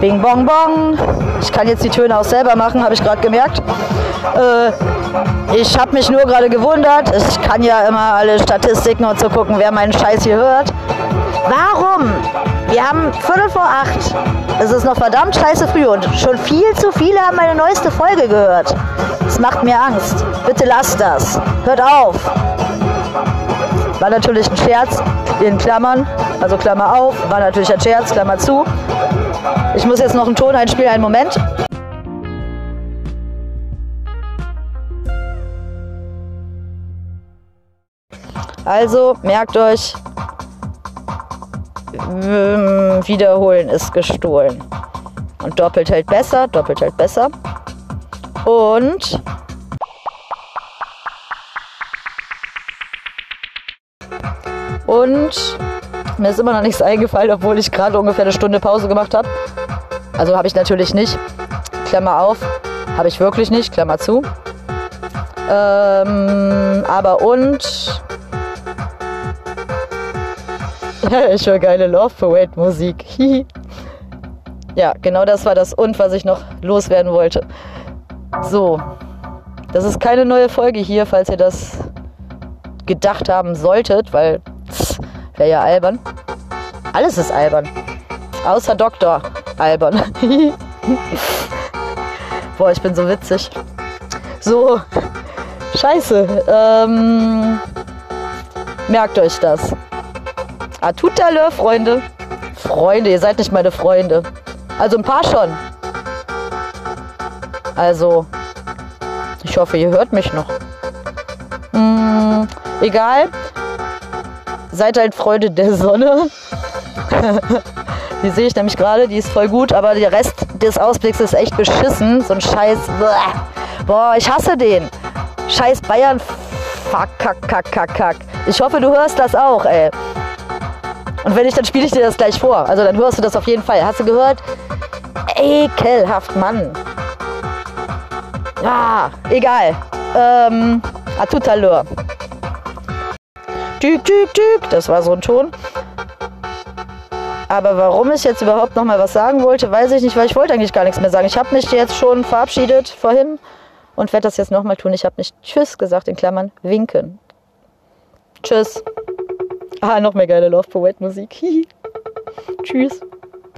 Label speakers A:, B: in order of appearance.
A: Bing bong bong. Ich kann jetzt die Töne auch selber machen, habe ich gerade gemerkt. Äh, ich habe mich nur gerade gewundert. Ich kann ja immer alle Statistiken und so gucken, wer meinen Scheiß hier hört. Warum? Wir haben Viertel vor acht. Es ist noch verdammt scheiße früh und schon viel zu viele haben meine neueste Folge gehört. Das macht mir Angst. Bitte lasst das. Hört auf. War natürlich ein Scherz in Klammern, also Klammer auf, war natürlich ein Scherz, Klammer zu. Ich muss jetzt noch einen Ton einspielen, einen Moment. Also merkt euch, wiederholen ist gestohlen. Und doppelt hält besser, doppelt hält besser. Und und mir ist immer noch nichts eingefallen, obwohl ich gerade ungefähr eine Stunde Pause gemacht habe. Also habe ich natürlich nicht. Klammer auf, habe ich wirklich nicht, Klammer zu. Ähm, aber und. ich höre geile Love Parade Musik. ja, genau das war das und, was ich noch loswerden wollte. So, das ist keine neue Folge hier, falls ihr das gedacht haben solltet, weil wäre ja albern. Alles ist albern. Außer Doktor albern. Boah, ich bin so witzig. So, scheiße. Ähm, merkt euch das. Atutale, Freunde. Freunde, ihr seid nicht meine Freunde. Also ein paar schon. Also, ich hoffe, ihr hört mich noch. Hm, egal. Seid halt Freunde der Sonne. die sehe ich nämlich gerade, die ist voll gut, aber der Rest des Ausblicks ist echt beschissen. So ein Scheiß. Boah, ich hasse den. Scheiß Bayern. Fuck, kack, kack, kack, kack. Ich hoffe, du hörst das auch, ey. Und wenn nicht, dann spiele ich dir das gleich vor. Also dann hörst du das auf jeden Fall. Hast du gehört? Ekelhaft, Mann. Ja, egal. Ähm, a tout à l'heure. Tüg, tüg, tüg. Das war so ein Ton. Aber warum ich jetzt überhaupt noch mal was sagen wollte, weiß ich nicht, weil ich wollte eigentlich gar nichts mehr sagen. Ich habe mich jetzt schon verabschiedet vorhin und werde das jetzt noch mal tun. Ich habe nicht Tschüss gesagt, in Klammern winken. Tschüss. Ah, noch mehr geile Love Poet Musik. Tschüss.